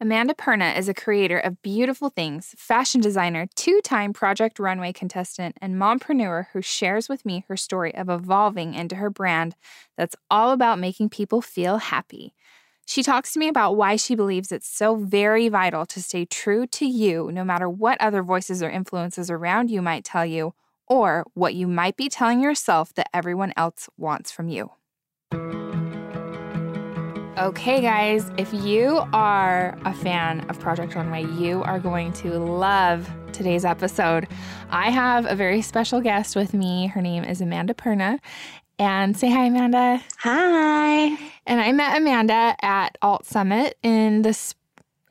Amanda Perna is a creator of beautiful things, fashion designer, two time Project Runway contestant, and mompreneur who shares with me her story of evolving into her brand that's all about making people feel happy. She talks to me about why she believes it's so very vital to stay true to you, no matter what other voices or influences around you might tell you, or what you might be telling yourself that everyone else wants from you. Okay, guys, if you are a fan of Project Runway, you are going to love today's episode. I have a very special guest with me. Her name is Amanda Perna. And say hi, Amanda. Hi. And I met Amanda at Alt Summit in the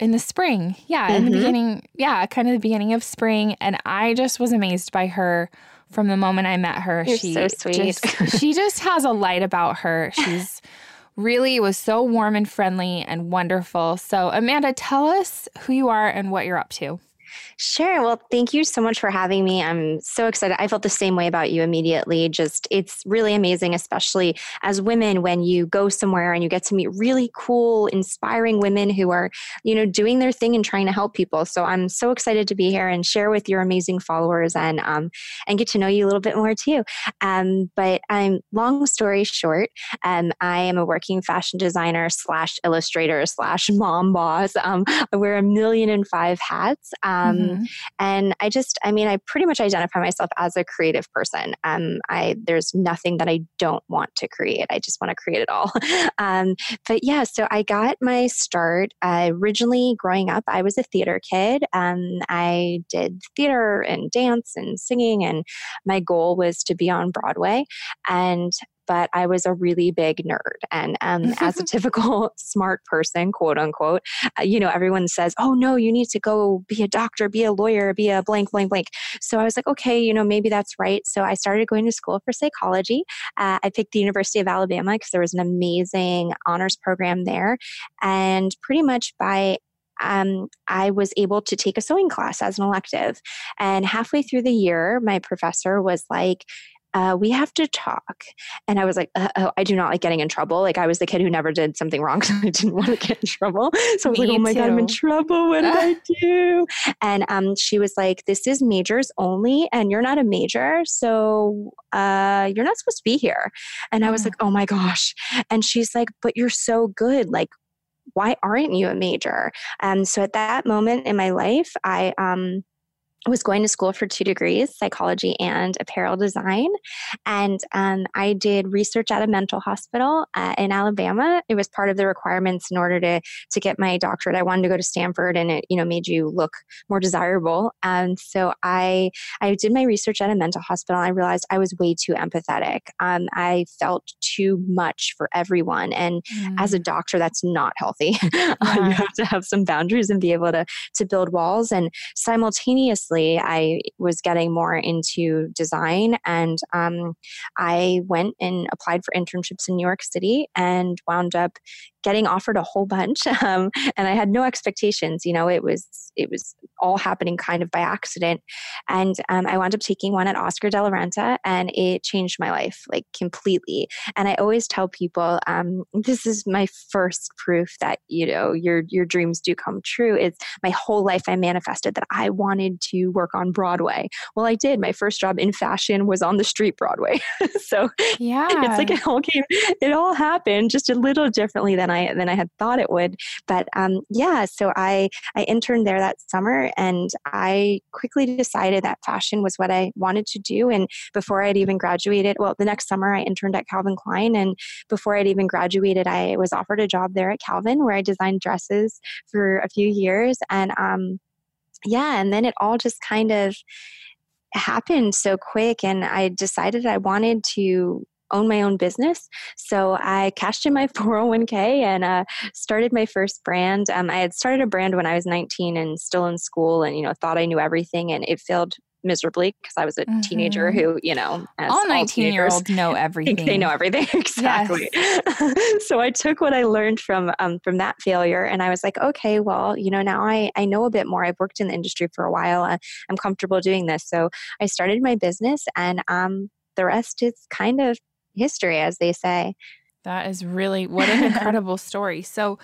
in the spring. Yeah, in mm-hmm. the beginning. Yeah, kind of the beginning of spring. And I just was amazed by her from the moment I met her. You're she so sweet. Just, she just has a light about her. She's really was so warm and friendly and wonderful. So, Amanda, tell us who you are and what you're up to. Sure. Well, thank you so much for having me. I'm so excited. I felt the same way about you immediately. Just, it's really amazing, especially as women, when you go somewhere and you get to meet really cool, inspiring women who are, you know, doing their thing and trying to help people. So I'm so excited to be here and share with your amazing followers and um, and get to know you a little bit more too. Um, but I'm long story short, um, I am a working fashion designer slash illustrator slash mom boss. Um, I wear a million and five hats. Um, mm-hmm. And I just, I mean, I pretty much identify myself as a creative person. Um, I there's nothing that I don't want to create. I just want to create it all. um, but yeah, so I got my start uh, originally growing up. I was a theater kid. Um, I did theater and dance and singing, and my goal was to be on Broadway. And but I was a really big nerd. And um, as a typical smart person, quote unquote, uh, you know, everyone says, oh, no, you need to go be a doctor, be a lawyer, be a blank, blank, blank. So I was like, okay, you know, maybe that's right. So I started going to school for psychology. Uh, I picked the University of Alabama because there was an amazing honors program there. And pretty much by um, I was able to take a sewing class as an elective. And halfway through the year, my professor was like, uh, we have to talk. And I was like, uh, oh, I do not like getting in trouble. Like I was the kid who never did something wrong, so I didn't want to get in trouble. So I was Me like, oh my too. God, I'm in trouble. What did I do? And um, she was like, this is majors only, and you're not a major. So uh, you're not supposed to be here. And I was like, oh my gosh. And she's like, but you're so good. Like, why aren't you a major? And um, so at that moment in my life, I, um, was going to school for two degrees psychology and apparel design and um, i did research at a mental hospital uh, in alabama it was part of the requirements in order to to get my doctorate i wanted to go to stanford and it you know made you look more desirable and so i i did my research at a mental hospital and i realized i was way too empathetic um, i felt too much for everyone and mm. as a mm. doctor that's not healthy yeah. you have to have some boundaries and be able to to build walls and simultaneously I was getting more into design and um, I went and applied for internships in New York City and wound up getting offered a whole bunch um, and i had no expectations you know it was it was all happening kind of by accident. And um, i wound up taking one at oscar de la renta and it changed my life like completely. And i always tell people um, this is my first proof that you know your your dreams do come true. It's my whole life i manifested that i wanted to work on broadway. Well i did. My first job in fashion was on the street broadway. So yeah it's like it all came it all happened just a little differently than i I than I had thought it would. But um, yeah, so I I interned there that summer, and I quickly decided that fashion was what I wanted to do. And before I'd even graduated, well, the next summer I interned at Calvin Klein, and before I'd even graduated, I was offered a job there at Calvin where I designed dresses for a few years, and um, yeah, and then it all just kind of happened so quick and i decided i wanted to own my own business. So I cashed in my 401k and uh, started my first brand. Um, I had started a brand when I was 19 and still in school and, you know, thought I knew everything and it failed miserably because I was a mm-hmm. teenager who, you know, all 19 year olds know everything. They know everything. exactly. Yes. so I took what I learned from, um, from that failure and I was like, okay, well, you know, now I, I know a bit more. I've worked in the industry for a while. Uh, I'm comfortable doing this. So I started my business and, um, the rest is kind of history, as they say. That is really what an incredible story. So,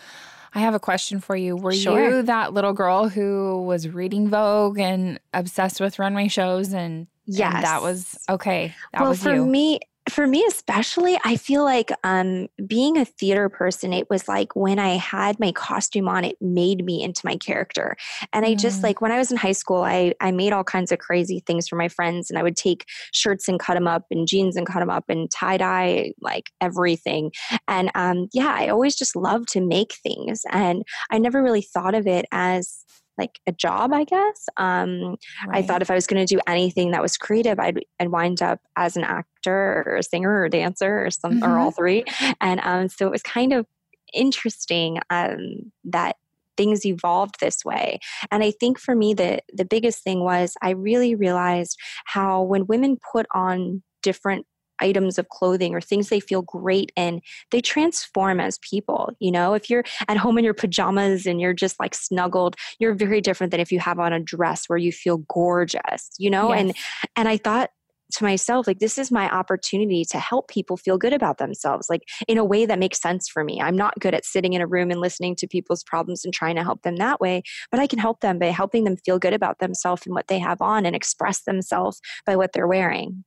I have a question for you. Were Sure. you that little girl who was reading Vogue and obsessed with runway shows and, Yes. and that was okay. That well, was for you. me, for me especially, I feel like um, being a theater person, it was like when I had my costume on, it made me into my character. And I just Mm. like when I was in high school, I I made all kinds of crazy things for my friends, and I would take shirts and cut them up, and jeans and cut them up, and tie dye, like everything. And um, yeah, I always just loved to make things, and I never really thought of it as like a job, I guess. Um, I thought if I was going to do anything that was creative, I'd, I'd wind up as an actor or a singer or a dancer or some or all three. And um, so it was kind of interesting um, that things evolved this way. And I think for me, the the biggest thing was I really realized how when women put on different items of clothing or things they feel great in they transform as people you know if you're at home in your pajamas and you're just like snuggled you're very different than if you have on a dress where you feel gorgeous you know and and i thought to myself like this is my opportunity to help people feel good about themselves like in a way that makes sense for me i'm not good at sitting in a room and listening to people's problems and trying to help them that way but i can help them by helping them feel good about themselves and what they have on and express themselves by what they're wearing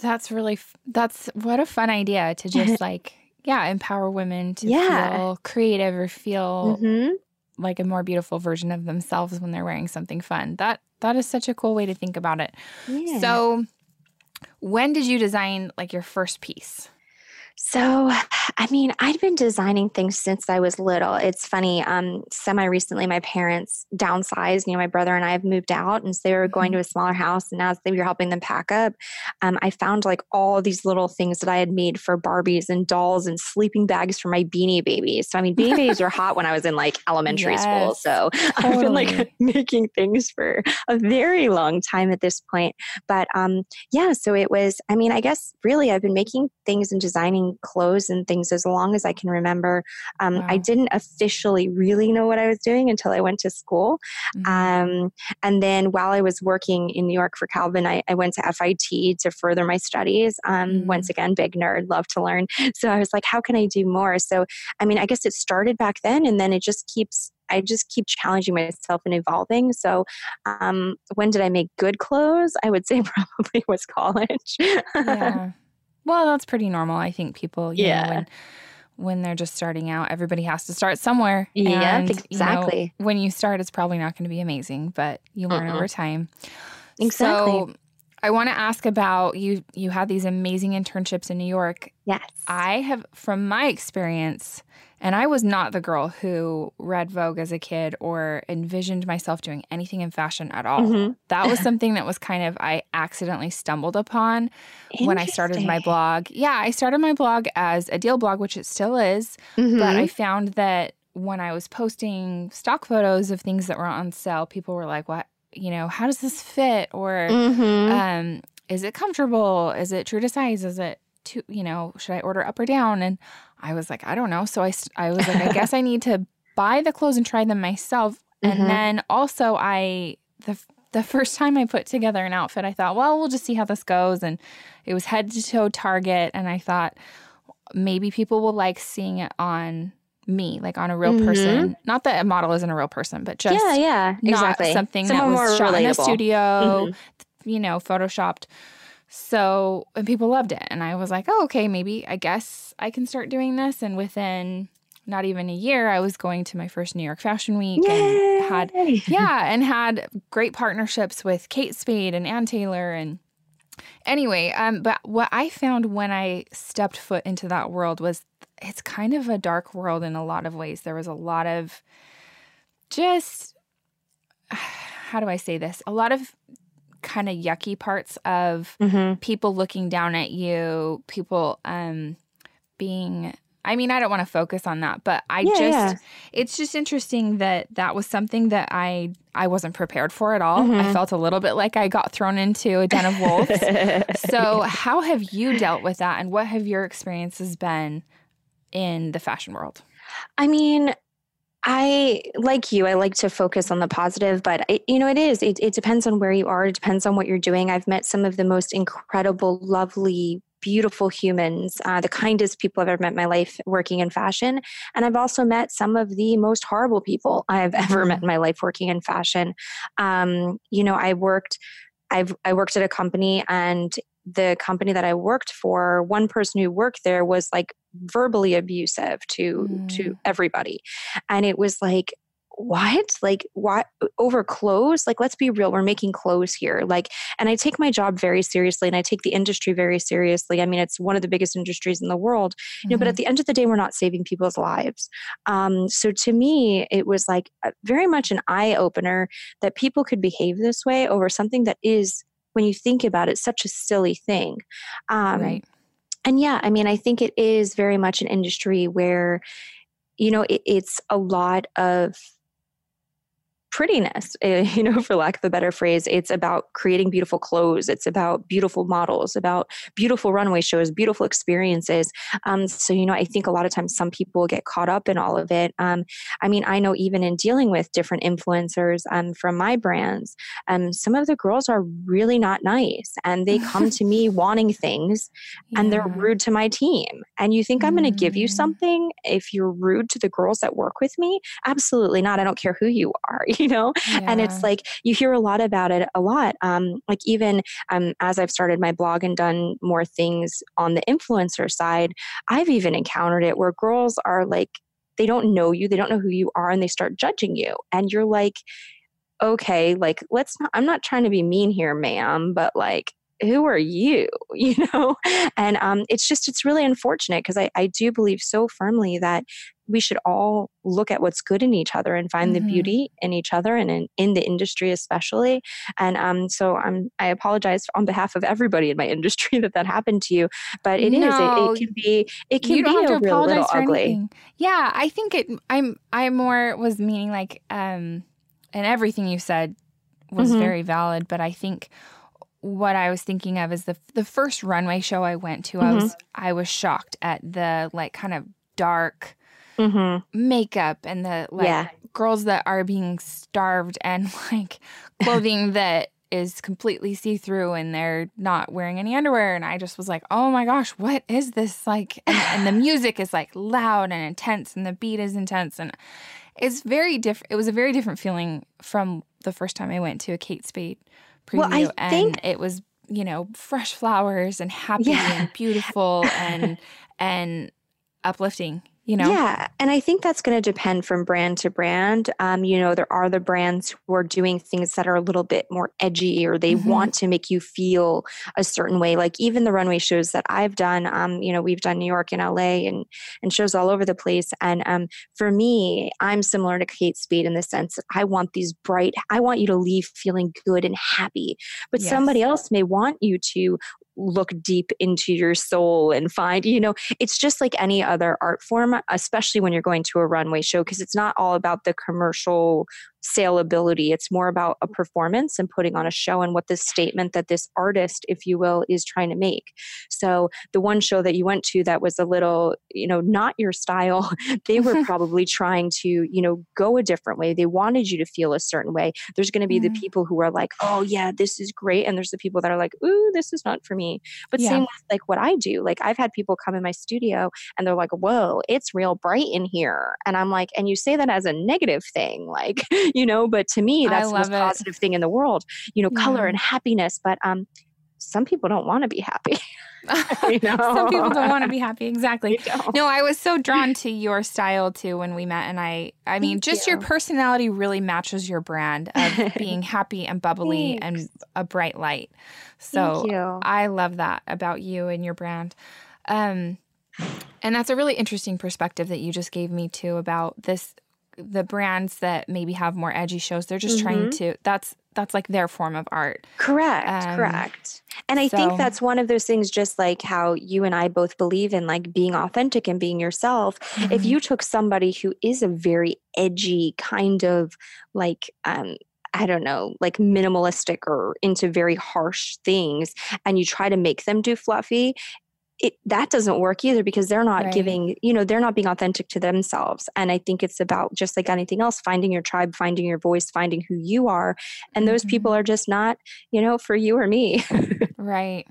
That's really f- that's what a fun idea to just like yeah, empower women to Yeah. feel creative or feel hmm like a more beautiful version of themselves when they're wearing something fun. That that is such a cool way to think about it. yeah. So when did you design like your first piece? So, I mean, I'd been designing things since I was little. It's funny. Um, semi recently, my parents downsized. You know, my brother and I have moved out, and so they were going to a smaller house. And as they were helping them pack up, um, I found like all these little things that I had made for Barbies and dolls and sleeping bags for my Beanie Babies. So, I mean, Beanie Babies were hot when I was in like elementary school. Yes, So, I've been like making things for a very long time at this point. But um, yeah, so it was, I mean, I guess really I've been making things and designing clothes and things as long as I can remember. Um, I didn't officially really know what I was doing until I went to school. Mhm. Um, and then while I was working in New York for Calvin, I, I went to FIT to further my studies. Um, Mm. Once again, big nerd, love to learn. So I was like, how can I do more? So, I mean, I guess it started back then and then it just keeps, I just keep challenging myself and evolving. So, um, when did I make good clothes? I would say probably was college. yeah. Well, that's pretty normal. I think people, you Yeah. know, when when they're just starting out, everybody has to start somewhere. Yeah, and, you know, exactly. when you start, it's probably not going to be amazing, but you learn Mm-mm. over time. Exactly. So, I want to ask about you. You had these amazing internships in New York. yes. I have, from my experience, and I was not the girl who read Vogue as a kid or envisioned myself doing anything in fashion at all. Mhm. That was something that was kind of I accidentally stumbled upon when I started my blog. Yeah, I started my blog as a deal blog, which it still is, but Mhm. I found that when I was posting stock photos of things that were on sale, people were like, "What? You know, how does this fit?" Or Mhm. um, "Is it comfortable? Is it true to size? Is it too? You know, should I order up or down?" And I was like, "I don't know." So I I was like, "I guess I need to buy the clothes and try them myself." Mhm. And then also, I the the first time I put together an outfit, I thought, well, we'll just see how this goes. And it was head to toe Target. And I thought maybe people will like seeing it on me, like on a real Mhm. person. Not that a model isn't a real person, but just yeah, yeah, not exactly. something Someone that was shot in a relatable. studio, Mhm. you know, photoshopped. So, and people loved it. And I was like, oh, okay, maybe I guess I can start doing this. And within not even a year, I was going to my first New York Fashion Week and had yeah, and had great partnerships with Kate Spade and Ann Taylor and anyway, um but what I found when I stepped foot into that world was it's kind of a dark world in a lot of ways. There was a lot of just how do I say this? A lot of kind of yucky parts of Mhm. people looking down at you, people um being I mean, I don't want to focus on that, but I Yeah, just yeah. it's just interesting that that was something that I I wasn't prepared for at all. I Mhm. felt a little bit like I got thrown into a den of wolves. so, how have you dealt with that and what have your experiences been in the fashion world? I mean, I like you. I like to focus on the positive, but it, you know, it is. It, it depends on where you are. It depends on what you're doing. I've met some of the most incredible, lovely beautiful humans, uh, the kindest people I've ever met in my life working in fashion. And I've also met some of the most horrible people I've ever met in my life working in fashion. Um, you know, I worked. I've I worked at a company and the company that I worked for, one person who worked there was like verbally abusive to mm. to everybody. And it was like what? Like what over clothes? Like let's be real we're making clothes here. Like and i take my job very seriously and i take the industry very seriously. I mean it's one of the biggest industries in the world you know mm-hmm. but at the end of the day we're not saving people's lives. Um, so to me it was like very much an eye opener that people could behave this way over something that is when you think about it such a silly thing. Um, right and yeah i mean i think it is very much an industry where you know it, it's a lot of prettiness, eh, you know, for lack of a better phrase. It's about creating beautiful clothes. It's about beautiful models, about beautiful runway shows, beautiful experiences. Um, so, you know, I think a lot of times some people get caught up in all of it. Um, I mean, I know even in dealing with different influencers um, from my brands, um, some of the girls are really not nice and they come to me wanting things yeah. and they're rude to my team. And you think mm. I'm going to give you mm. something if you're rude to the girls that work with me? Absolutely not. I don't care who you are. you know? Yeah. And it's like you hear a lot about it a lot. Um, like even um, as I've started my blog and done more things on the influencer side, I've even encountered it where girls are like, they don't know you, they don't know who you are, and they start judging you. And you're like, okay, like, let's not, I'm not trying to be mean here, ma'am, but like, who are you you know and um, it's just it's really unfortunate because I, I do believe so firmly that we should all look at what's good in each other and find mm-hmm. the beauty in each other and in, in the industry especially and um, so i'm i apologize on behalf of everybody in my industry that that happened to you but it no, is. It, it, can be it can be a real little ugly anything. yeah i think it i'm i more was meaning like um and everything you said was mm-hmm. very valid but i think what I was thinking of is the the first runway show I went to. Mm-hmm. I was I was shocked at the like kind of dark mm-hmm. makeup and the like yeah. girls that are being starved and like clothing that is completely see through and they're not wearing any underwear. And I just was like, oh my gosh, what is this like? And, and the music is like loud and intense and the beat is intense. And it's very different. It was a very different feeling from the first time I went to a Kate Spade preview. Well, I and think- it was, you know, fresh flowers and happy yeah. and beautiful and, and uplifting you know? Yeah and i think that's going to depend from brand to brand. Um, you know there are the brands who are doing things that are a little bit more edgy or they mm-hmm. want to make you feel a certain way. Like even the runway shows that i've done um, you know we've done new york and la and and shows all over the place. And um, for me i'm similar to kate spade in the sense that i want these bright i want you to leave feeling good and happy. But yes. somebody else may want you to look deep into your soul and find, you know, it's just like any other art form, especially when you're going to a runway show, because it's not all about the commercial saleability. It's more about a performance and putting on a show and what this statement that this artist, if you will, is trying to make. So the one show that you went to that was a little, you know, not your style, they were probably trying to, you know, go a different way. They wanted you to feel a certain way. There's going to be mm. the people who are like, oh, yeah, this is great. And there's the people that are like, ooh, this is not for me. But yeah. same with like what I do. Like I've had people come in my studio and they're like, whoa, it's real bright in here. And I'm like, and you say that as a negative thing. Like, you know, but to me, that's the most it. positive thing in the world, you know, color and happiness. But um, some people don't want to be happy. you know? some people don't want to be happy. Exactly. No, I was so drawn to your style too when we met. And I, I mean, Thank just you. your personality really matches your brand of being happy and bubbly and a bright light. So I love that about you and your brand. Um, and that's a really interesting perspective that you just gave me too about this the brands that maybe have more edgy shows they're just mm-hmm. trying to that's that's like their form of art correct um, correct and i so, think that's one of those things just like how you and i both believe in like being authentic and being yourself mm-hmm. if you took somebody who is a very edgy kind of like um I don't know, like minimalistic or into very harsh things, and you try to make them do fluffy, it that doesn't work either because they're not right. giving you know they're not being authentic to themselves and i think it's about just like anything else finding your tribe finding your voice finding who you are and mm-hmm. those people are just not you know for you or me right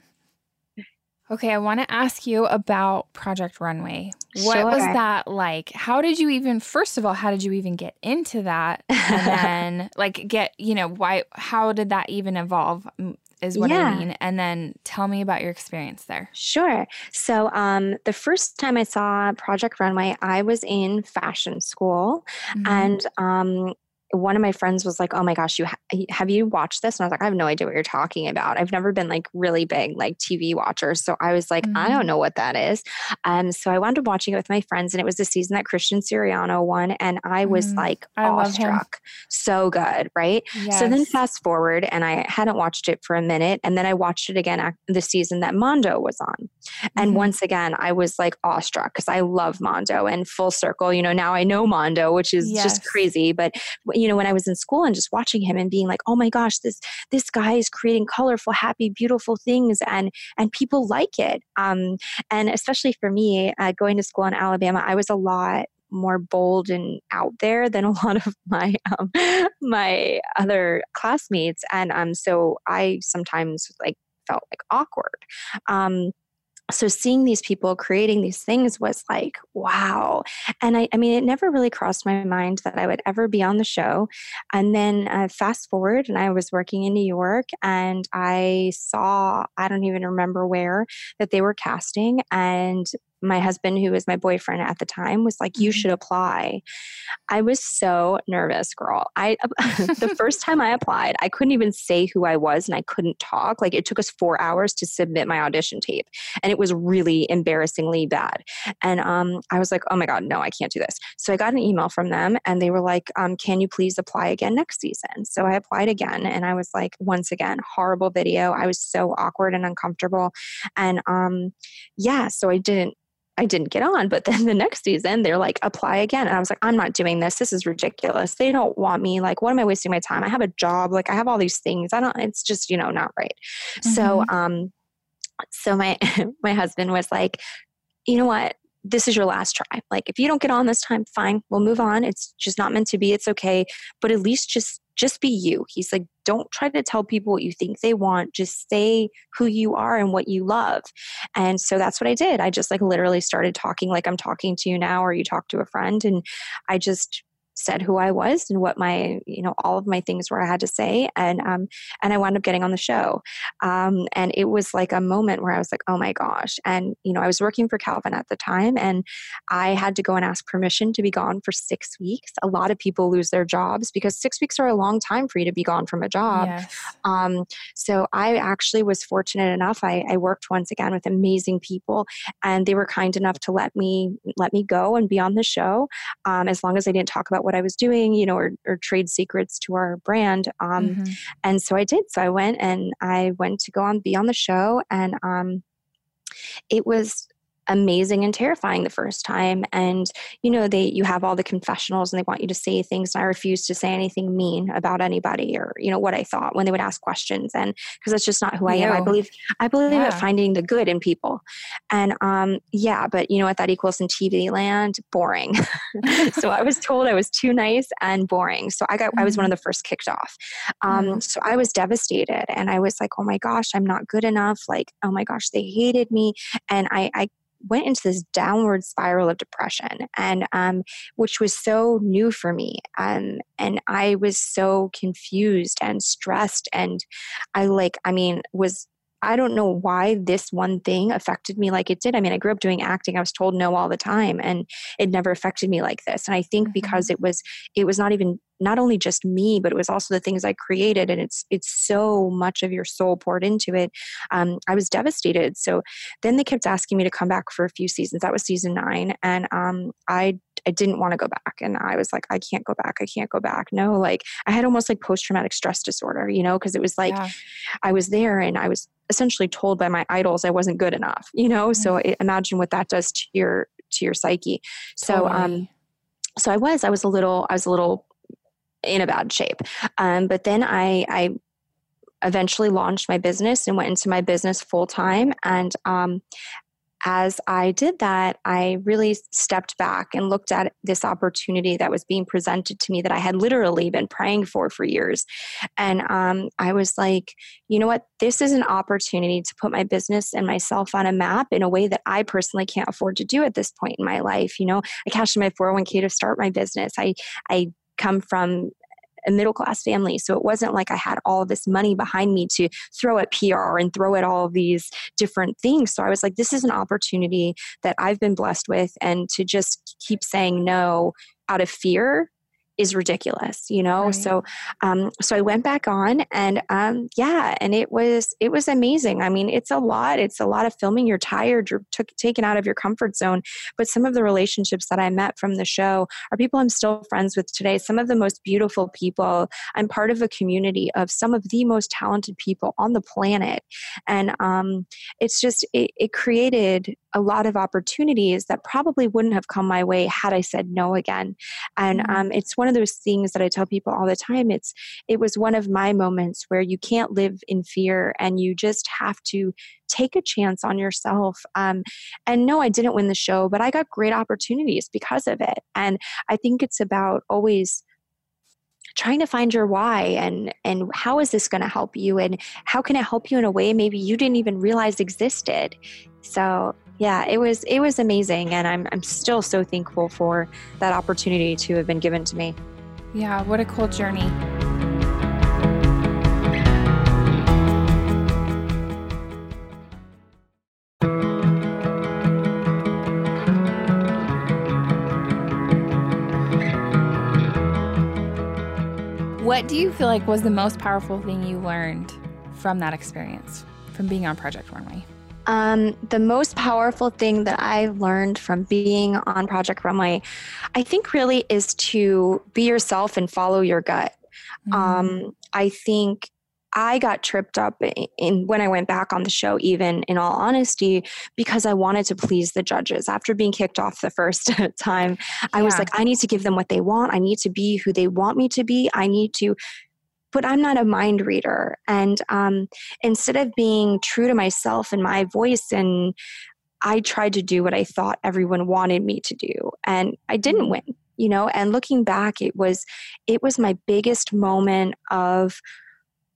Okay, I want to ask you about Project Runway. What Sure. was that like? How did you even first of all, how did you even get into that? And then like get, you know, why how did that even evolve? Is what Yeah. I mean. And then tell me about your experience there. Sure. So, um, the first time I saw Project Runway, I was in fashion school, Mhm. and um, one of my friends was like, "Oh my gosh, you ha- have you watched this?" And I was like, "I have no idea what you're talking about. I've never been like really big like TV watcher." So I was like, "I Mhm. don't know what that is." Um, so I wound up watching it with my friends, and it was the season that Christian Siriano won, and I was Mm, like I awestruck. So good, right? So then fast forward, and I hadn't watched it for a minute, and then I watched it again the season that Mondo was on, and Mhm. once again I was like awestruck because I love Mondo and full circle. You know, now I know Mondo, which is Yes. just crazy. But you know, when I was in school and just watching him and being like, oh my gosh, this this guy is creating colorful, happy, beautiful things, and and people like it. Um, and especially for me, uh, going to school in Alabama, I was a lot more bold and out there than a lot of my um, my other classmates and um so i sometimes like felt like awkward um so seeing these people creating these things was like wow. And I, I mean it never really crossed my mind that i would ever be on the show. And then uh, fast forward and i was working in new york and i saw i don't even remember where that they were casting and my husband who was my boyfriend at the time was like you Mhm. should apply. I was so nervous girl. I the first time i applied i couldn't even say who i was and i couldn't talk. Like it took us four hours to submit my audition tape and it was really embarrassingly bad. And um, i was like oh my god no i can't do this. So i got an email from them and they were like um, can you please apply again next season? So i applied again and i was like once again horrible video. I was so awkward and uncomfortable. And um, yeah so i didn't I didn't get on. But then the next season, they're like, apply again. And I was like, I'm not doing this. This is ridiculous. They don't want me. Like, what am I wasting my time? I have a job. Like, I have all these things. I don't, it's just, you know, not right. So, um, so my, my husband was like, you know what? This is your last try. Like, if you don't get on this time, fine, we'll move on. It's just not meant to be. It's okay. But at least just, just be you. He's like, don't try to tell people what you think they want. Just say who you are and what you love. And so that's what I did. I just like literally started talking like I'm talking to you now, or you talk to a friend. And I just said who I was and what my, you know, all of my things were I had to say. And, um, and I wound up getting on the show. Um, and it was like a moment where I was like, oh my gosh. And, you know, I was working for Calvin at the time and I had to go and ask permission to be gone for six weeks. A lot of people lose their jobs because six weeks are a long time for you to be gone from a job. Yes. Um, so I actually was fortunate enough. I, I worked once again with amazing people, and they were kind enough to let me let me go and be on the show, um, as long as I didn't talk about what I was doing, you know, or, or trade secrets to our brand. Um, Mhm. and so I did. So I went and I went to go on be on the show, and um, it was amazing and terrifying the first time and you know they you have all the confessionals and they want you to say things and i refused to say anything mean about anybody or you know what i thought when they would ask questions and because that's just not who i am. I believe i believe Yeah. at finding the good in people and um yeah but you know what that equals in tv land boring. So i was told i was too nice and boring so i got i was one of the first kicked off. Um Mhm. so i was devastated and i was like oh my gosh i'm not good enough like oh my gosh they hated me and i i went into this downward spiral of depression and um, which was so new for me um, and i was so confused and stressed and i like i mean was i don't know why this one thing affected me like it did. I mean i grew up doing acting. I was told no all the time and it never affected me like this. And i think Mhm. because it was it was not even not only just me but it was also the things i created and it's it's so much of your soul poured into it um, i was devastated so then they kept asking me to come back for a few seasons that was season nine and um, i i didn't want to go back and i was like i can't go back i can't go back no like i had almost like post-traumatic stress disorder you know because it was like Yeah. I was there and I was essentially told by my idols I wasn't good enough, you know? So Mm-hmm. i imagine what that does to your to your psyche. So um so I was I was a little I was a little in a bad shape. Um but then I I eventually launched my business and went into my business full time and um as I did that, I really stepped back and looked at this opportunity that was being presented to me that I had literally been praying for for years. And um, I was like, you know what? This is an opportunity to put my business and myself on a map in a way that I personally can't afford to do at this point in my life. You know, I cashed in my 401k to start my business. I, I come from a middle class family. So it wasn't like I had all this money behind me to throw at PR and throw at all these different things. So I was like, this is an opportunity that I've been blessed with. And to just keep saying no out of fear is ridiculous you know? Right. so um so i went back on and um yeah and it was it was amazing. I mean it's a lot it's a lot of filming. You're tired you're took, taken out of your comfort zone. But some of the relationships that i met from the show are people i'm still friends with today some of the most beautiful people. I'm part of a community of some of the most talented people on the planet. And um it's just it, it created a lot of opportunities that probably wouldn't have come my way had I said no again. And mm-hmm. um, it's one of those things that I tell people all the time. It's it was one of my moments where you can't live in fear and you just have to take a chance on yourself. Um, and no, I didn't win the show, but I got great opportunities because of it. And I think it's about always trying to find your why and and how is this going to help you and how can it help you in a way maybe you didn't even realize existed so yeah, it was it was amazing, and I'm I'm still so thankful for that opportunity to have been given to me. Yeah, what a cool journey. What do you feel like was the most powerful thing you learned from that experience, from being on Project Runway? Um, the most powerful thing that I learned from being on Project Runway, I think, really is to be yourself and follow your gut. Mm-hmm. Um, I think I got tripped up in, in, when I went back on the show, even in all honesty, because I wanted to please the judges. After being kicked off the first time, I yeah. was like, I need to give them what they want. I need to be who they want me to be. I need to but I'm not a mind reader. And um, instead of being true to myself and my voice, and I tried to do what I thought everyone wanted me to do, and I didn't mm-hmm. win. You know, and looking back, it was it was my biggest moment of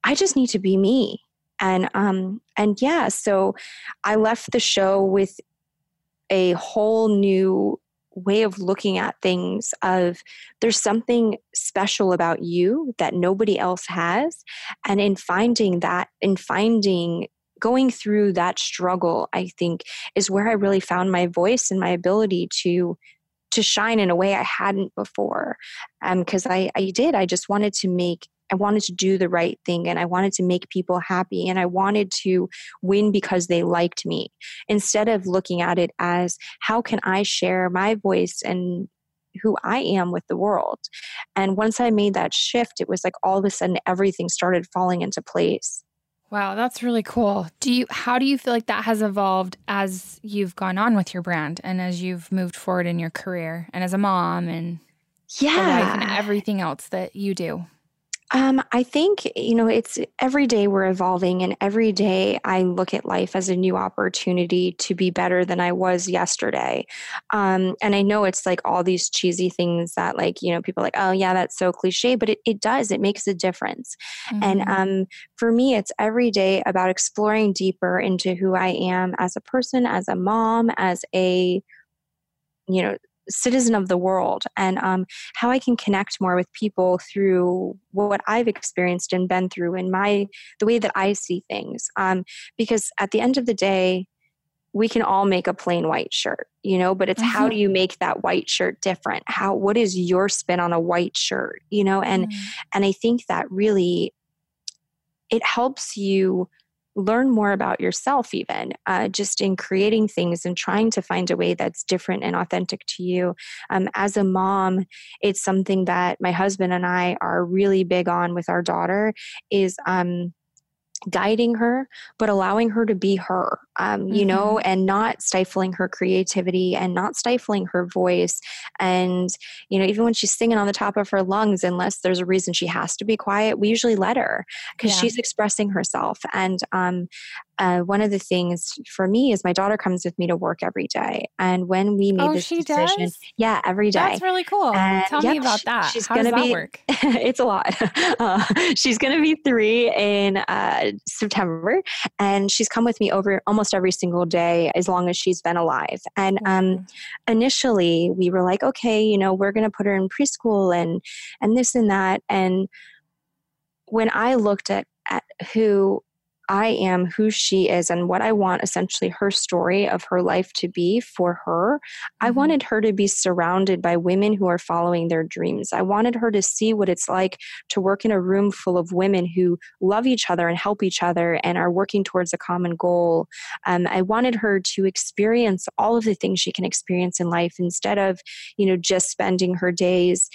I just need to be me. And um and yeah, so I left the show with a whole new way of looking at things of there's something special about you that nobody else has. And in finding that in finding going through that struggle i think is where i really found my voice and my ability to to shine in a way i hadn't before. Because um, I, I did i just wanted to make I wanted to do the right thing and I wanted to make people happy and I wanted to win because they liked me instead of looking at it as how can I share my voice and who I am with the world. And once I made that shift, it was like all of a sudden everything started falling into place. Wow, that's really cool. Do you how do you feel like that has evolved as you've gone on with your brand and as you've moved forward in your career and as a mom and yeah and everything else that you do? Um, I think, you know, it's every day we're evolving, and every day I look at life as a new opportunity to be better than I was yesterday. Um, and I know it's like all these cheesy things that, like, you know, people like, oh, yeah, that's so cliche, but it, it does, it makes a difference. Mm-hmm. And um, for me, it's every day about exploring deeper into who I am as a person, as a mom, as a, you know, citizen of the world and um, how I can connect more with people through what I've experienced and been through in my the way that I see things. Um, because at the end of the day, we can all make a plain white shirt, you know, but it's mm-hmm. how do you make that white shirt different? How what is your spin on a white shirt, you know? And mm-hmm. and I think that really it helps you learn more about yourself even uh, just in creating things and trying to find a way that's different and authentic to you. Um, as a mom it's something that my husband and i are really big on with our daughter is um, guiding her but allowing her to be her um, mm-hmm. you know mm-hmm. and not stifling her creativity and not stifling her voice and you know even when she's singing on the top of her lungs unless there's a reason she has to be quiet we usually let her because yeah. she's expressing herself and um, uh, one of the things for me is my daughter comes with me to work every day. And when we made oh, this she decision, does? yeah, every day. That's really cool. And, Tell yep, me about that. she's How gonna does that be- work? it's a lot. Uh, she's going to be three in uh, September, and she's come with me over almost every single day as long as she's been alive. And um, initially, we were like, okay, you know, we're going to put her in preschool and and this and that. And when I looked at at who I am, who she is, and what I want essentially her story of her life to be for her, I Mhm. wanted her to be surrounded by women who are following their dreams. I wanted her to see what it's like to work in a room full of women who love each other and help each other and are working towards a common goal. Um, I wanted her to experience all of the things she can experience in life instead of, you know, just spending her days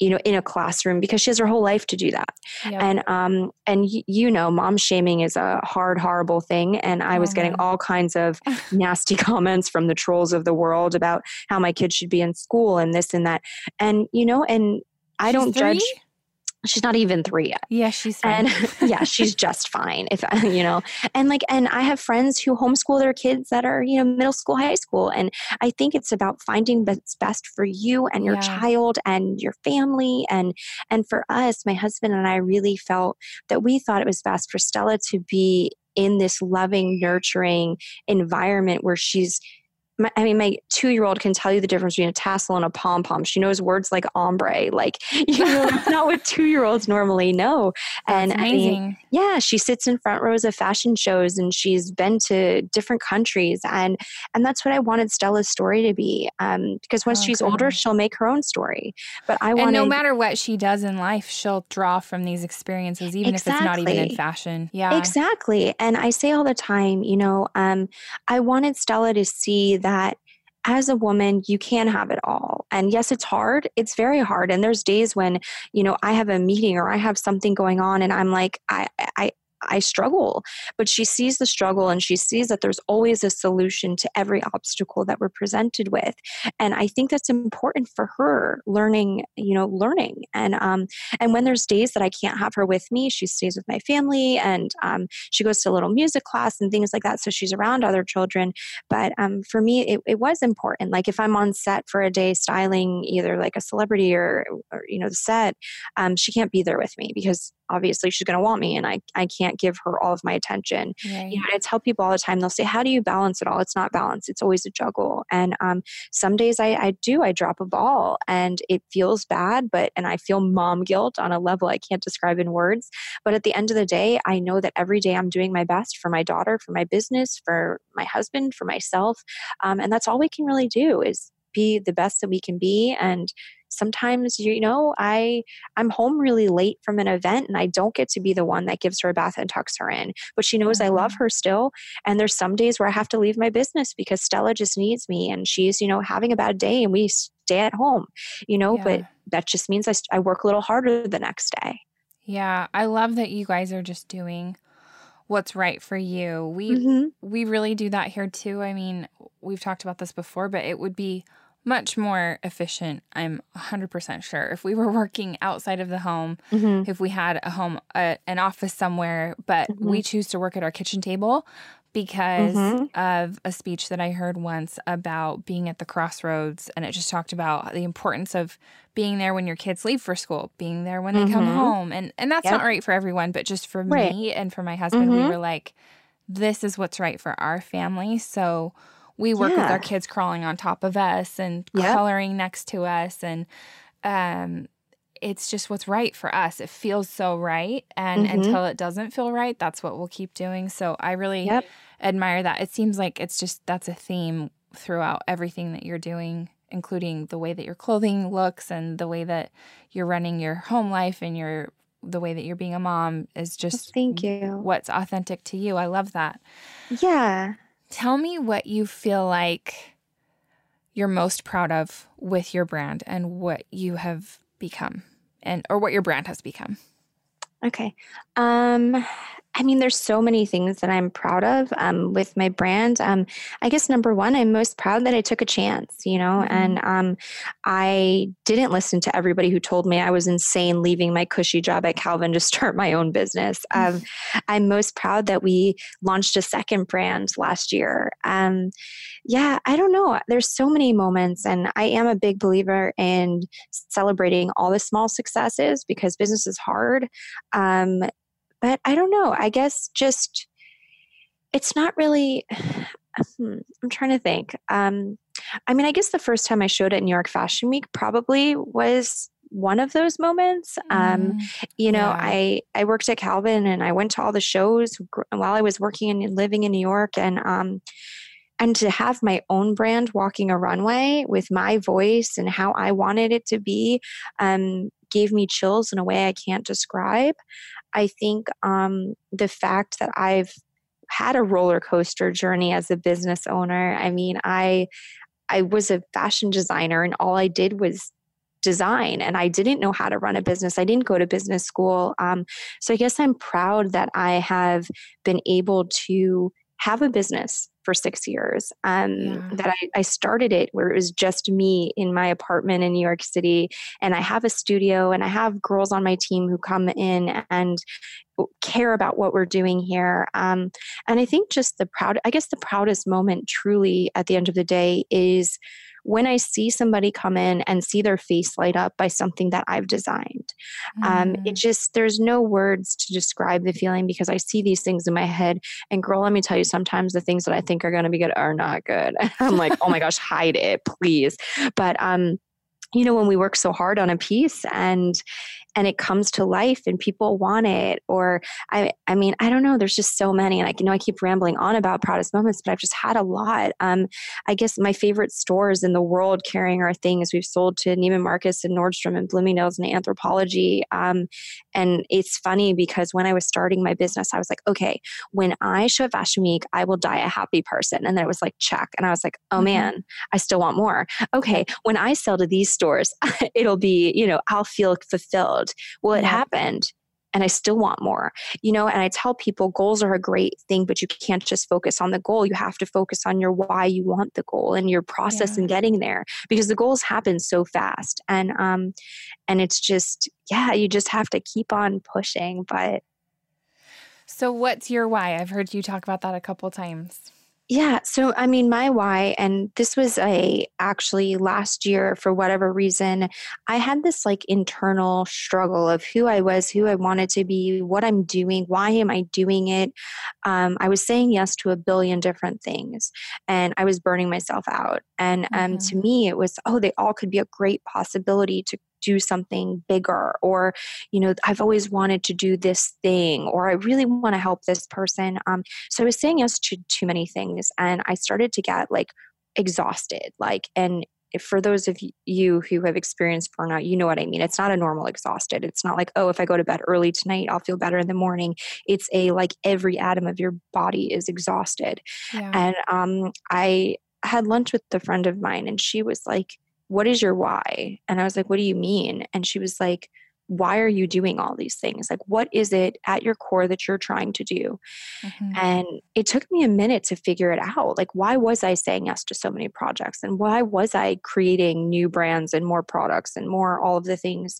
you know in a classroom because she has her whole life to do that Yep. and um and y- you know mom shaming is a hard horrible thing and i was getting all kinds of nasty comments from the trolls of the world about how my kids should be in school and this and that and you know and i don't judge three? She's not even three yet Yeah, she's fine. and yeah she's just fine if you know and like and i have friends who homeschool their kids that are you know middle school high school and i think it's about finding what's best for you and your Yeah. child and your family and and for us my husband and i really felt that we thought it was best for stella to be in this loving nurturing environment where she's my, I mean, my two-year-old can tell you the difference between a tassel and a pom pom. She knows words like ombre, like you know, that's not what two-year-olds normally know. And That's I mean, amazing. yeah, she sits in front rows of fashion shows and she's been to different countries and and that's what I wanted Stella's story to be. Um, because once Oh, she's older, she'll make her own story. But I and wanted no matter what she does in life, she'll draw from these experiences, even if it's not even in fashion. Yeah. Exactly. And I say all the time, you know, um, I wanted Stella to see that as a woman, you can have it all. And yes, it's hard. It's very hard. And there's days when, you know, I have a meeting or I have something going on and I'm like, I, I, I struggle, but she sees the struggle and she sees that there's always a solution to every obstacle that we're presented with. And I think that's important for her learning, you know, learning. And um, and when there's days that I can't have her with me, she stays with my family and um, she goes to a little music class and things like that. So she's around other children. But um, for me, it, it was important. Like if I'm on set for a day styling either like a celebrity or, or you know, the set, um, she can't be there with me because obviously she's going to want me and I, I can't give her all of my attention Right. you know, and I tell people all the time, they'll say, How do you balance it all? It's not balance, it's always a juggle. And um, some days I, I do, I drop a ball and it feels bad, but and I feel mom guilt on a level I can't describe in words. But at the end of the day, I know that every day I'm doing my best for my daughter, for my business, for my husband, for myself. Um, and that's all we can really do is be the best that we can be. And sometimes, you know, I I'm home really late from an event and I don't get to be the one that gives her a bath and tucks her in. But she knows I love Mhm. her still. And there's some days where I have to leave my business because Stella just needs me and she's, you know, having a bad day and we stay at home, you know, but that just means I, I work a little harder the next day. Yeah. I love that you guys are just doing what's right for you. We Mhm. we really do that here too. I mean, we've talked about this before, but it would be much more efficient, I'm 100% sure, if we were working outside of the home, Mhm. if we had a home, uh, an office somewhere, but we choose to work at our kitchen table because Mhm. of a speech that I heard once about being at the crossroads. And it just talked about the importance of being there when your kids leave for school, being there when they come Mhm. home. And, and that's Yep. not right for everyone, but just for Right. me and for my husband, we Mhm. were like, this is what's right for our family. So we work with our kids crawling on top of us and Yep. coloring next to us and um it's just what's right for us. It feels so right and Mhm. until it doesn't feel right, that's what we'll keep doing. So I really Yep. admire that. It seems like it's just that's a theme throughout everything that you're doing, including the way that your clothing looks and the way that you're running your home life and your the way that you're being a mom is just Thank you. what's authentic to you. I love that. Yeah. Tell me what you feel like you're most proud of with your brand and what you have become and or what your brand has become. Okay. Um I mean, there's so many things that I'm proud of um, with my brand. Um, I guess number one, I'm most proud that I took a chance, you know, mm-hmm. and um, I didn't listen to everybody who told me I was insane leaving my cushy job at Calvin to start my own business. Um, I'm most proud that we launched a second brand last year. Um, yeah, I don't know. There's so many moments, and I am a big believer in celebrating all the small successes because business is hard. But I don't know. I guess just it's not really. Hmm, I'm trying to think. Um, I mean, I guess the first time I showed at New York Fashion Week probably was one of those moments. Um, mm, you know, yeah. I I worked at Calvin and I went to all the shows while I was working and living in New York, and um, and to have my own brand walking a runway with my voice and how I wanted it to be um, gave me chills in a way I can't describe. I think um, the fact that I've had a roller coaster journey as a business owner. I mean, I I was a fashion designer and all I did was design and I didn't know how to run a business. I didn't go to business school. Um, so I guess I'm proud that I have been able to have a business for six years. Um, yeah. That I, I, started it where it was just me in my apartment in New York City, and I have a studio, and I have girls on my team who come in and care about what we're doing here. Um, and I think just the proud, I guess the proudest moment, truly, at the end of the day, is when I see somebody come in and see their face light up by something that I've designed. Mm. Um, it mm. just, there's no words to describe the feeling because I see these things in my head. And girl, let me tell you, sometimes the things that I think are going to be good are not good. I'm like, oh my gosh, hide it, please. But, um, you know when we work so hard on a piece and and it comes to life and people want it or i i mean i don't know there's just so many and i you know i keep rambling on about proudest moments but i've just had a lot. Um i guess my favorite stores in the world carrying our things we've sold to neiman marcus and nordstrom and bloomingdale's and Anthropologie um and it's funny because when i was starting my business i was like okay when i show at fashion week i will die a happy person. And then it was like check and i was like oh mm-hmm. man i still want more. Okay when i sell to these stores it'll be you know i'll feel fulfilled well it yeah. happened and I still want more. You know, and I tell people goals are a great thing, but you can't just focus on the goal. You have to focus on your why you want the goal and your process yeah. in getting there because the goals happen so fast. And um and it's just yeah, you just have to keep on pushing, but So what's your why? I've heard you talk about that a couple times. Yeah. So, I mean, my why, and this was a actually last year for whatever reason, I had this like internal struggle of who I was, who I wanted to be, what I'm doing, why am I doing it. Um, I was saying yes to a billion different things, and I was burning myself out. And um, mm-hmm. to me, it was, oh, they all could be a great possibility to do something bigger or you know i've always wanted to do this thing or i really want to help this person um, so i was saying yes to too many things and i started to get like exhausted like and for those of you who have experienced burnout, you know what I mean. It's not a normal exhausted. It's not like, oh, if I go to bed early tonight, I'll feel better in the morning. It's a like every atom of your body is exhausted. Yeah. And um, I had lunch with a friend of mine, and she was like, what is your why? And I was like, what do you mean? And she was like, why are you doing all these things? Like, what is it at your core that you're trying to do? Mm-hmm. And it took me a minute to figure it out. Like, why was I saying yes to so many projects? And why was I creating new brands and more products and more all of the things?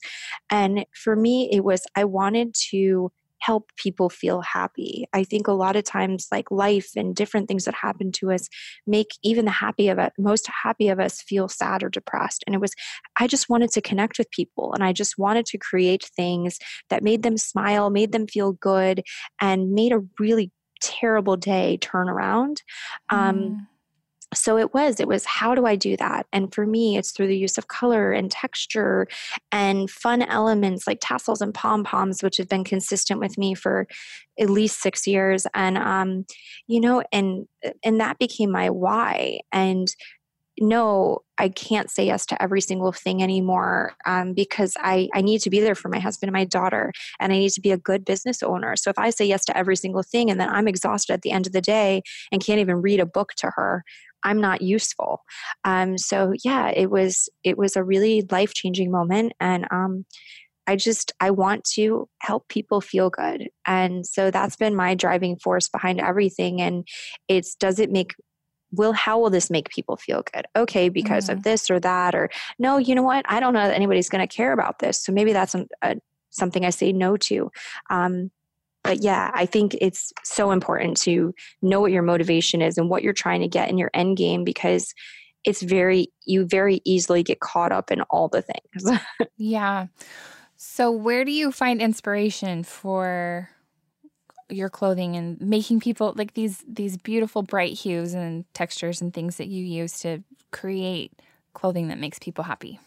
And for me, it was I wanted to help people feel happy. I think a lot of times, like life and different things that happen to us, make even the happy of it, most happy of us feel sad or depressed. And it was, I just wanted to connect with people and I just wanted to create things that made them smile, made them feel good, and made a really terrible day turn around. Um, mm so it was it was how do i do that? And for me it's through the use of color and texture and fun elements like tassels and pom poms which have been consistent with me for at least six years. And um you know and and that became my why. And no, I can't say yes to every single thing anymore um, because I, I need to be there for my husband and my daughter, and I need to be a good business owner. So if I say yes to every single thing and then I'm exhausted at the end of the day and can't even read a book to her, I'm not useful. Um, so yeah, it was it was a really life changing moment, and um, I just I want to help people feel good. And so that's been my driving force behind everything and it's does it make will how will this make people feel good? Okay because mm-hmm. of this or that or no you know what? I don't know that anybody's going to care about this. So maybe that's a, a, something i say no to. Um, but yeah i think it's so important to know what your motivation is and what you're trying to get in your end game because it's very you very easily get caught up in all the things. Yeah. So where do you find inspiration for your clothing and making people like these these beautiful bright hues and textures and things that you use to create clothing that makes people happy?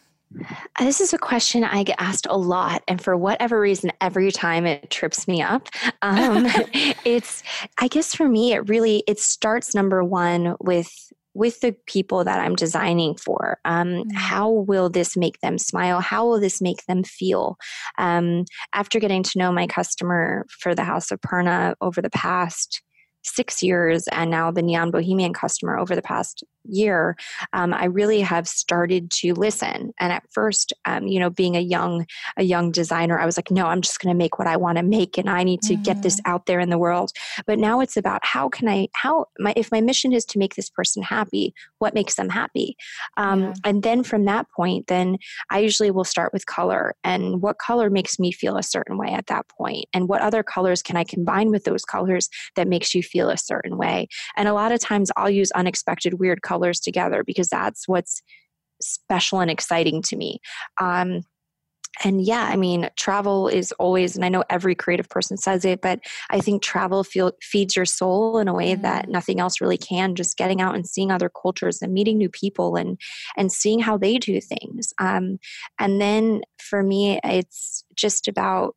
This is a question I get asked a lot, and for whatever reason, every time it trips me up. Um, it's, I guess, for me, it really it starts number one with with the people that I'm designing for. Um, mm-hmm. How will this make them smile? How will this make them feel? Um, after getting to know my customer for the House of Perna over the past six years and now the Neon Bohemian customer over the past year, um, I really have started to listen. And at first, um, you know, being a young a young designer, I was like, no, I'm just going to make what I want to make, and I need to mm-hmm. get this mm-hmm. out there in the world. But now it's about how can I how my if my mission is to make this person happy, what makes them happy, um, yeah. and then from that point, then I usually will start with color and what color makes me feel a certain way at that point, and what other colors can I combine with those colors that makes you feel a certain way. And a lot of times, I'll use unexpected weird colors colors together because that's what's special and exciting to me. Um, and yeah, I mean, travel is always, and I know every creative person says it, but I think travel feel, feeds your soul in a way that mm. nothing else really can. Just getting out and seeing other cultures and meeting new people and and seeing how they do things. Um, and then for me, it's just about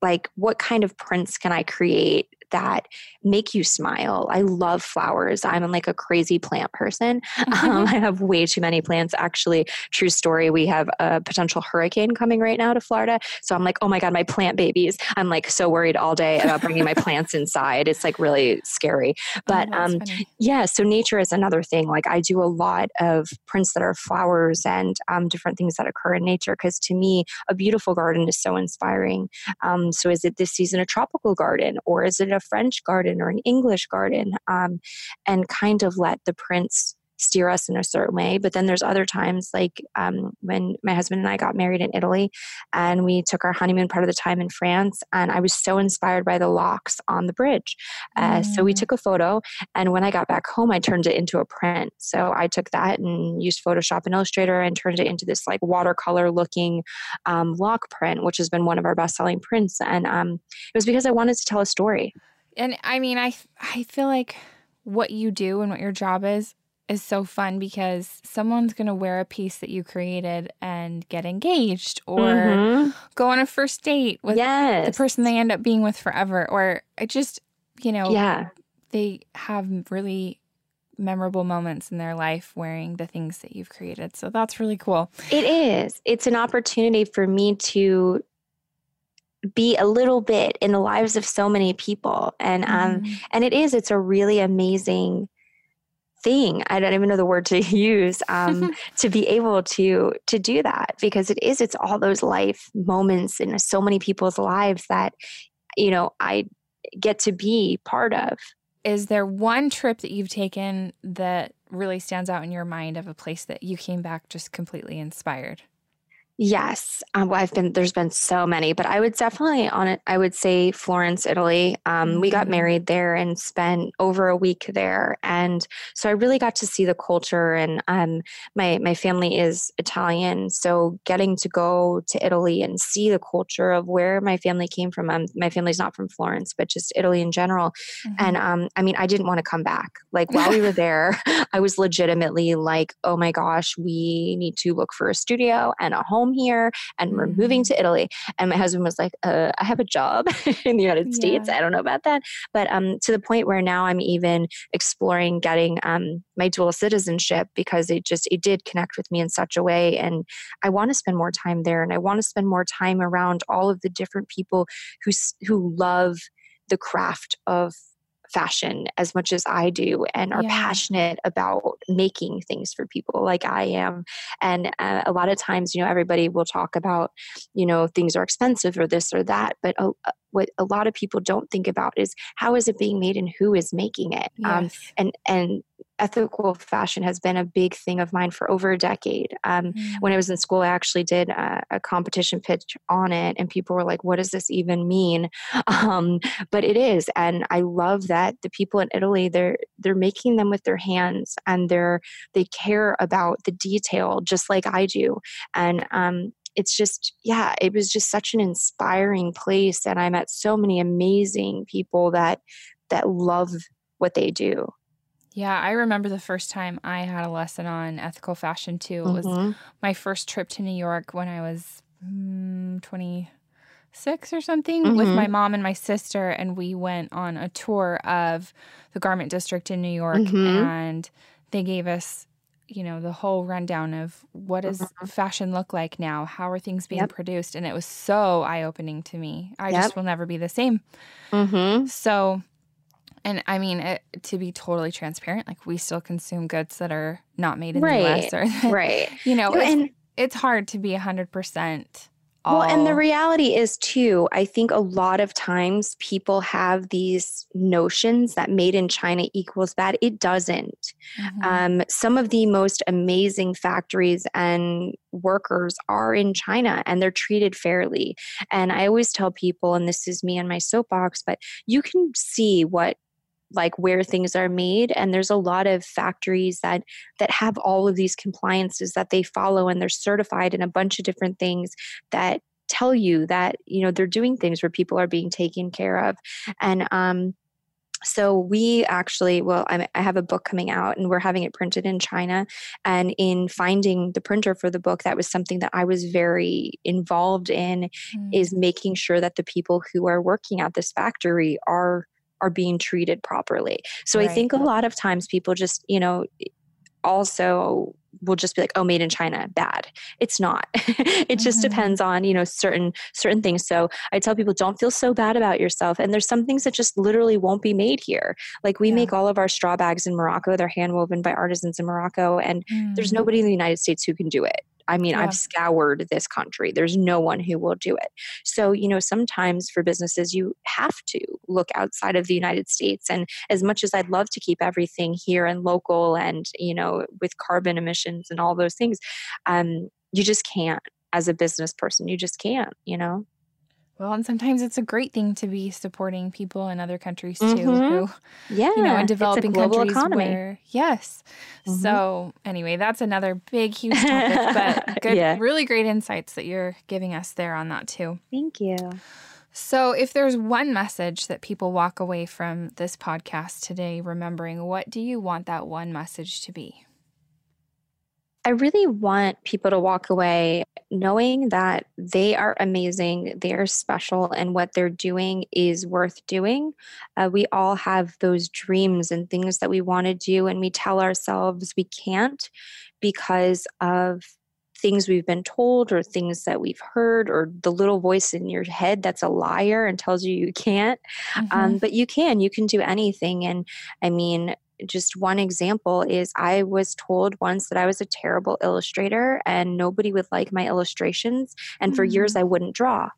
like what kind of prints can I create that make you smile. I love flowers. I'm like a crazy plant person. Um, I have way too many plants. Actually, true story. We have a potential hurricane coming right now to Florida. So I'm like, oh my God, my plant babies. I'm like so worried all day about bringing my plants inside. It's like really scary. Oh, but oh, um, yeah, so nature is another thing. Like I do a lot of prints that are flowers and um, different things that occur in nature because to me, a beautiful garden is so inspiring. Um, so is it this season a tropical garden or is it a a French garden or an English garden um, and kind of let the prints steer us in a certain way. But then there's other times, like um, when my husband and I got married in Italy, and we took our honeymoon part of the time in France, and I was so inspired by the locks on the bridge. Uh, mm. So we mm. took a photo, and when I got back home, I turned it into a print. So I took that and used Photoshop and Illustrator and turned it into this like watercolor looking um, lock print, which has been one of our best selling prints. And um, it was because I wanted to tell a story and I mean, I I feel like what you do and what your job is is so fun because someone's going to wear a piece that you created and get engaged or mm-hmm. go on a first date with yes. the person they end up being with forever or it just, you know, yeah. they have really memorable moments in their life wearing the things that you've created. So that's really cool. It is. It's an opportunity for me to be a little bit in the lives of so many people and um mm. and it is it's a really amazing thing. I don't even know the word to use um to be able to to do that because it is it's all those life moments in so many people's lives that you know i get to be part of. Is there one trip that you've taken that really stands out in your mind of a place that you came back just completely inspired Yes, um, well, I've been there's been so many, but I would definitely on it. I would say Florence, Italy. Um. We got mm-hmm. married there and spent over a week there, and so I really got to see the culture. And um, my my family is Italian, so getting to go to Italy and see the culture of where my family came from. Um, my family's not from Florence, but just Italy in general. Mm-hmm. And um, I mean, I didn't want to come back. Like while we were there, I was legitimately like, oh my gosh, we need to look for a studio and a home home here and we're moving mm. to Italy. And my husband was like, uh, I have a job in the United States. Yeah. I don't know about that. But um, to the point where now I'm even exploring getting um, my dual citizenship because it just, it did connect with me in such a way. And I want to spend more time there and I want to spend more time around all of the different people who, who love the craft of fashion as much as I do and are yeah. passionate about making things for people like I am. And uh, a lot of times, you know, everybody will talk about, you know, things are expensive or this or that, but uh, what a lot of people don't think about is how is it being made and who is making it. Um, yes. Um, and and ethical fashion has been a big thing of mine for over a decade. Um, mm. When I was in school, I actually did a, a, competition pitch on it, and people were like, "What does this even mean?" Um, but it is, and I love that the people in Italy they're they're making them with their hands, and they're they care about the detail just like I do, and um, it's just yeah it was just such an inspiring place and i met so many amazing people that that love what they do yeah i remember the first time i had a lesson on ethical fashion too it mm-hmm. was my first trip to new york when i was mm, 26 or something mm-hmm. with my mom and my sister and we went on a tour of the garment district in new york mm-hmm. and they gave us you know the whole rundown of what does mm-hmm. fashion look like now how are things being yep. produced and it was so eye-opening to me i yep. just will never be the same mm-hmm. so and i mean it, to be totally transparent like we still consume goods that are not made in right. the us or right you know it's, and, it's hard to be 100% well, and the reality is, too, I think a lot of times people have these notions that made in China equals bad. It doesn't. Mm-hmm. Um, some of the most amazing factories and workers are in China and they're treated fairly. And I always tell people, and this is me and my soapbox, but you can see what like where things are made and there's a lot of factories that that have all of these compliances that they follow and they're certified in a bunch of different things that tell you that you know they're doing things where people are being taken care of and um so we actually well I, I have a book coming out and we're having it printed in china and in finding the printer for the book that was something that i was very involved in mm. is making sure that the people who are working at this factory are are being treated properly. So right. I think a lot of times people just, you know, also will just be like oh made in china bad it's not it just mm-hmm. depends on you know certain certain things so i tell people don't feel so bad about yourself and there's some things that just literally won't be made here like we yeah. make all of our straw bags in morocco they're hand woven by artisans in morocco and mm. there's nobody in the united states who can do it I mean, yeah. I've scoured this country. There's no one who will do it. So, you know, sometimes for businesses, you have to look outside of the United States. And as much as I'd love to keep everything here and local and, you know, with carbon emissions and all those things, um, you just can't as a business person. You just can't, you know? Well, and sometimes it's a great thing to be supporting people in other countries too, mm-hmm. who, yeah, you know, in developing countries economy. where, yes. Mm-hmm. So, anyway, that's another big, huge topic, but good, yeah. really great insights that you're giving us there on that too. Thank you. So, if there's one message that people walk away from this podcast today remembering, what do you want that one message to be? I really want people to walk away knowing that they are amazing, they're special, and what they're doing is worth doing. Uh, we all have those dreams and things that we want to do, and we tell ourselves we can't because of things we've been told or things that we've heard or the little voice in your head that's a liar and tells you you can't um, mm-hmm. um, but you can you can do anything and i mean just one example is I was told once that I was a terrible illustrator and nobody would like my illustrations. And for mm-hmm. years, I wouldn't draw.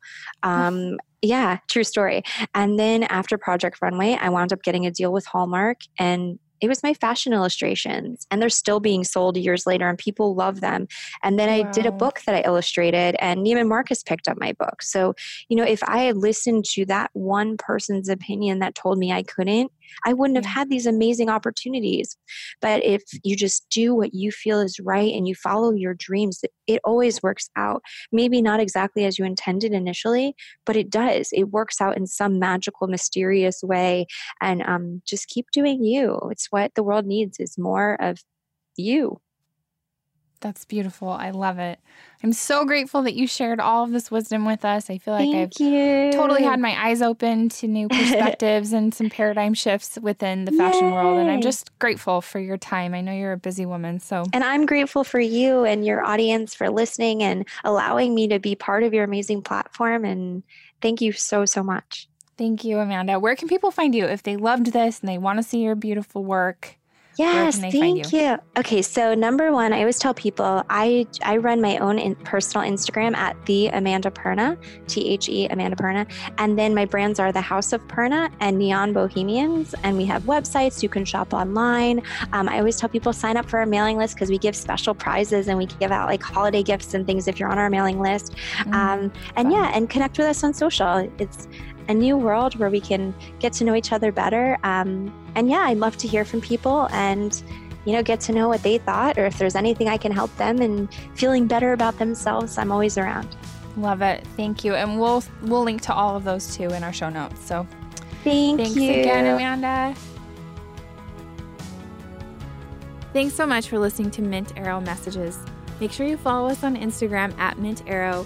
Um, yeah, true story. And then after Project Runway, I wound up getting a deal with Hallmark and it was my fashion illustrations and they're still being sold years later and people love them and then wow. i did a book that i illustrated and neiman marcus picked up my book so you know if i had listened to that one person's opinion that told me i couldn't I wouldn't have had these amazing opportunities. But if you just do what you feel is right and you follow your dreams, it always works out. Maybe not exactly as you intended initially, but it does. It works out in some magical, mysterious way. And um, just keep doing you. It's what the world needs is more of you. That's beautiful. I love it. I'm so grateful that you shared all of this wisdom with us. I feel like Thank I've you. totally had my eyes open to new perspectives and some paradigm shifts within the fashion Yay. world. And I'm just grateful for your time. I know you're a busy woman. So And I'm grateful for you and your audience for listening and allowing me to be part of your amazing platform. And thank you so, so much. Thank you, Amanda. Where can people find you if they loved this and they want to see your beautiful work? Yes, thank you? you? Okay, so number one, I always tell people I I run my own in personal Instagram at the Amanda Perna, T H E Amanda Perna, and then my brands are the House of Perna and Neon Bohemians, and we have websites you can shop online. Um, I always tell people sign up for our mailing list because we give special prizes and we give out like holiday gifts and things if you're on our mailing list. Mm, um, and fun. yeah, and connect with us on social. It's a new world where we can get to know each other better. Um, and yeah, I'd love to hear from people and you know get to know what they thought or if there's anything I can help them and feeling better about themselves. I'm always around. Love it. Thank you. And we'll we'll link to all of those too in our show notes. So Thank thanks you. again, Amanda. Thanks so much for listening to Mint Arrow Messages. Make sure you follow us on Instagram at Mint Arrow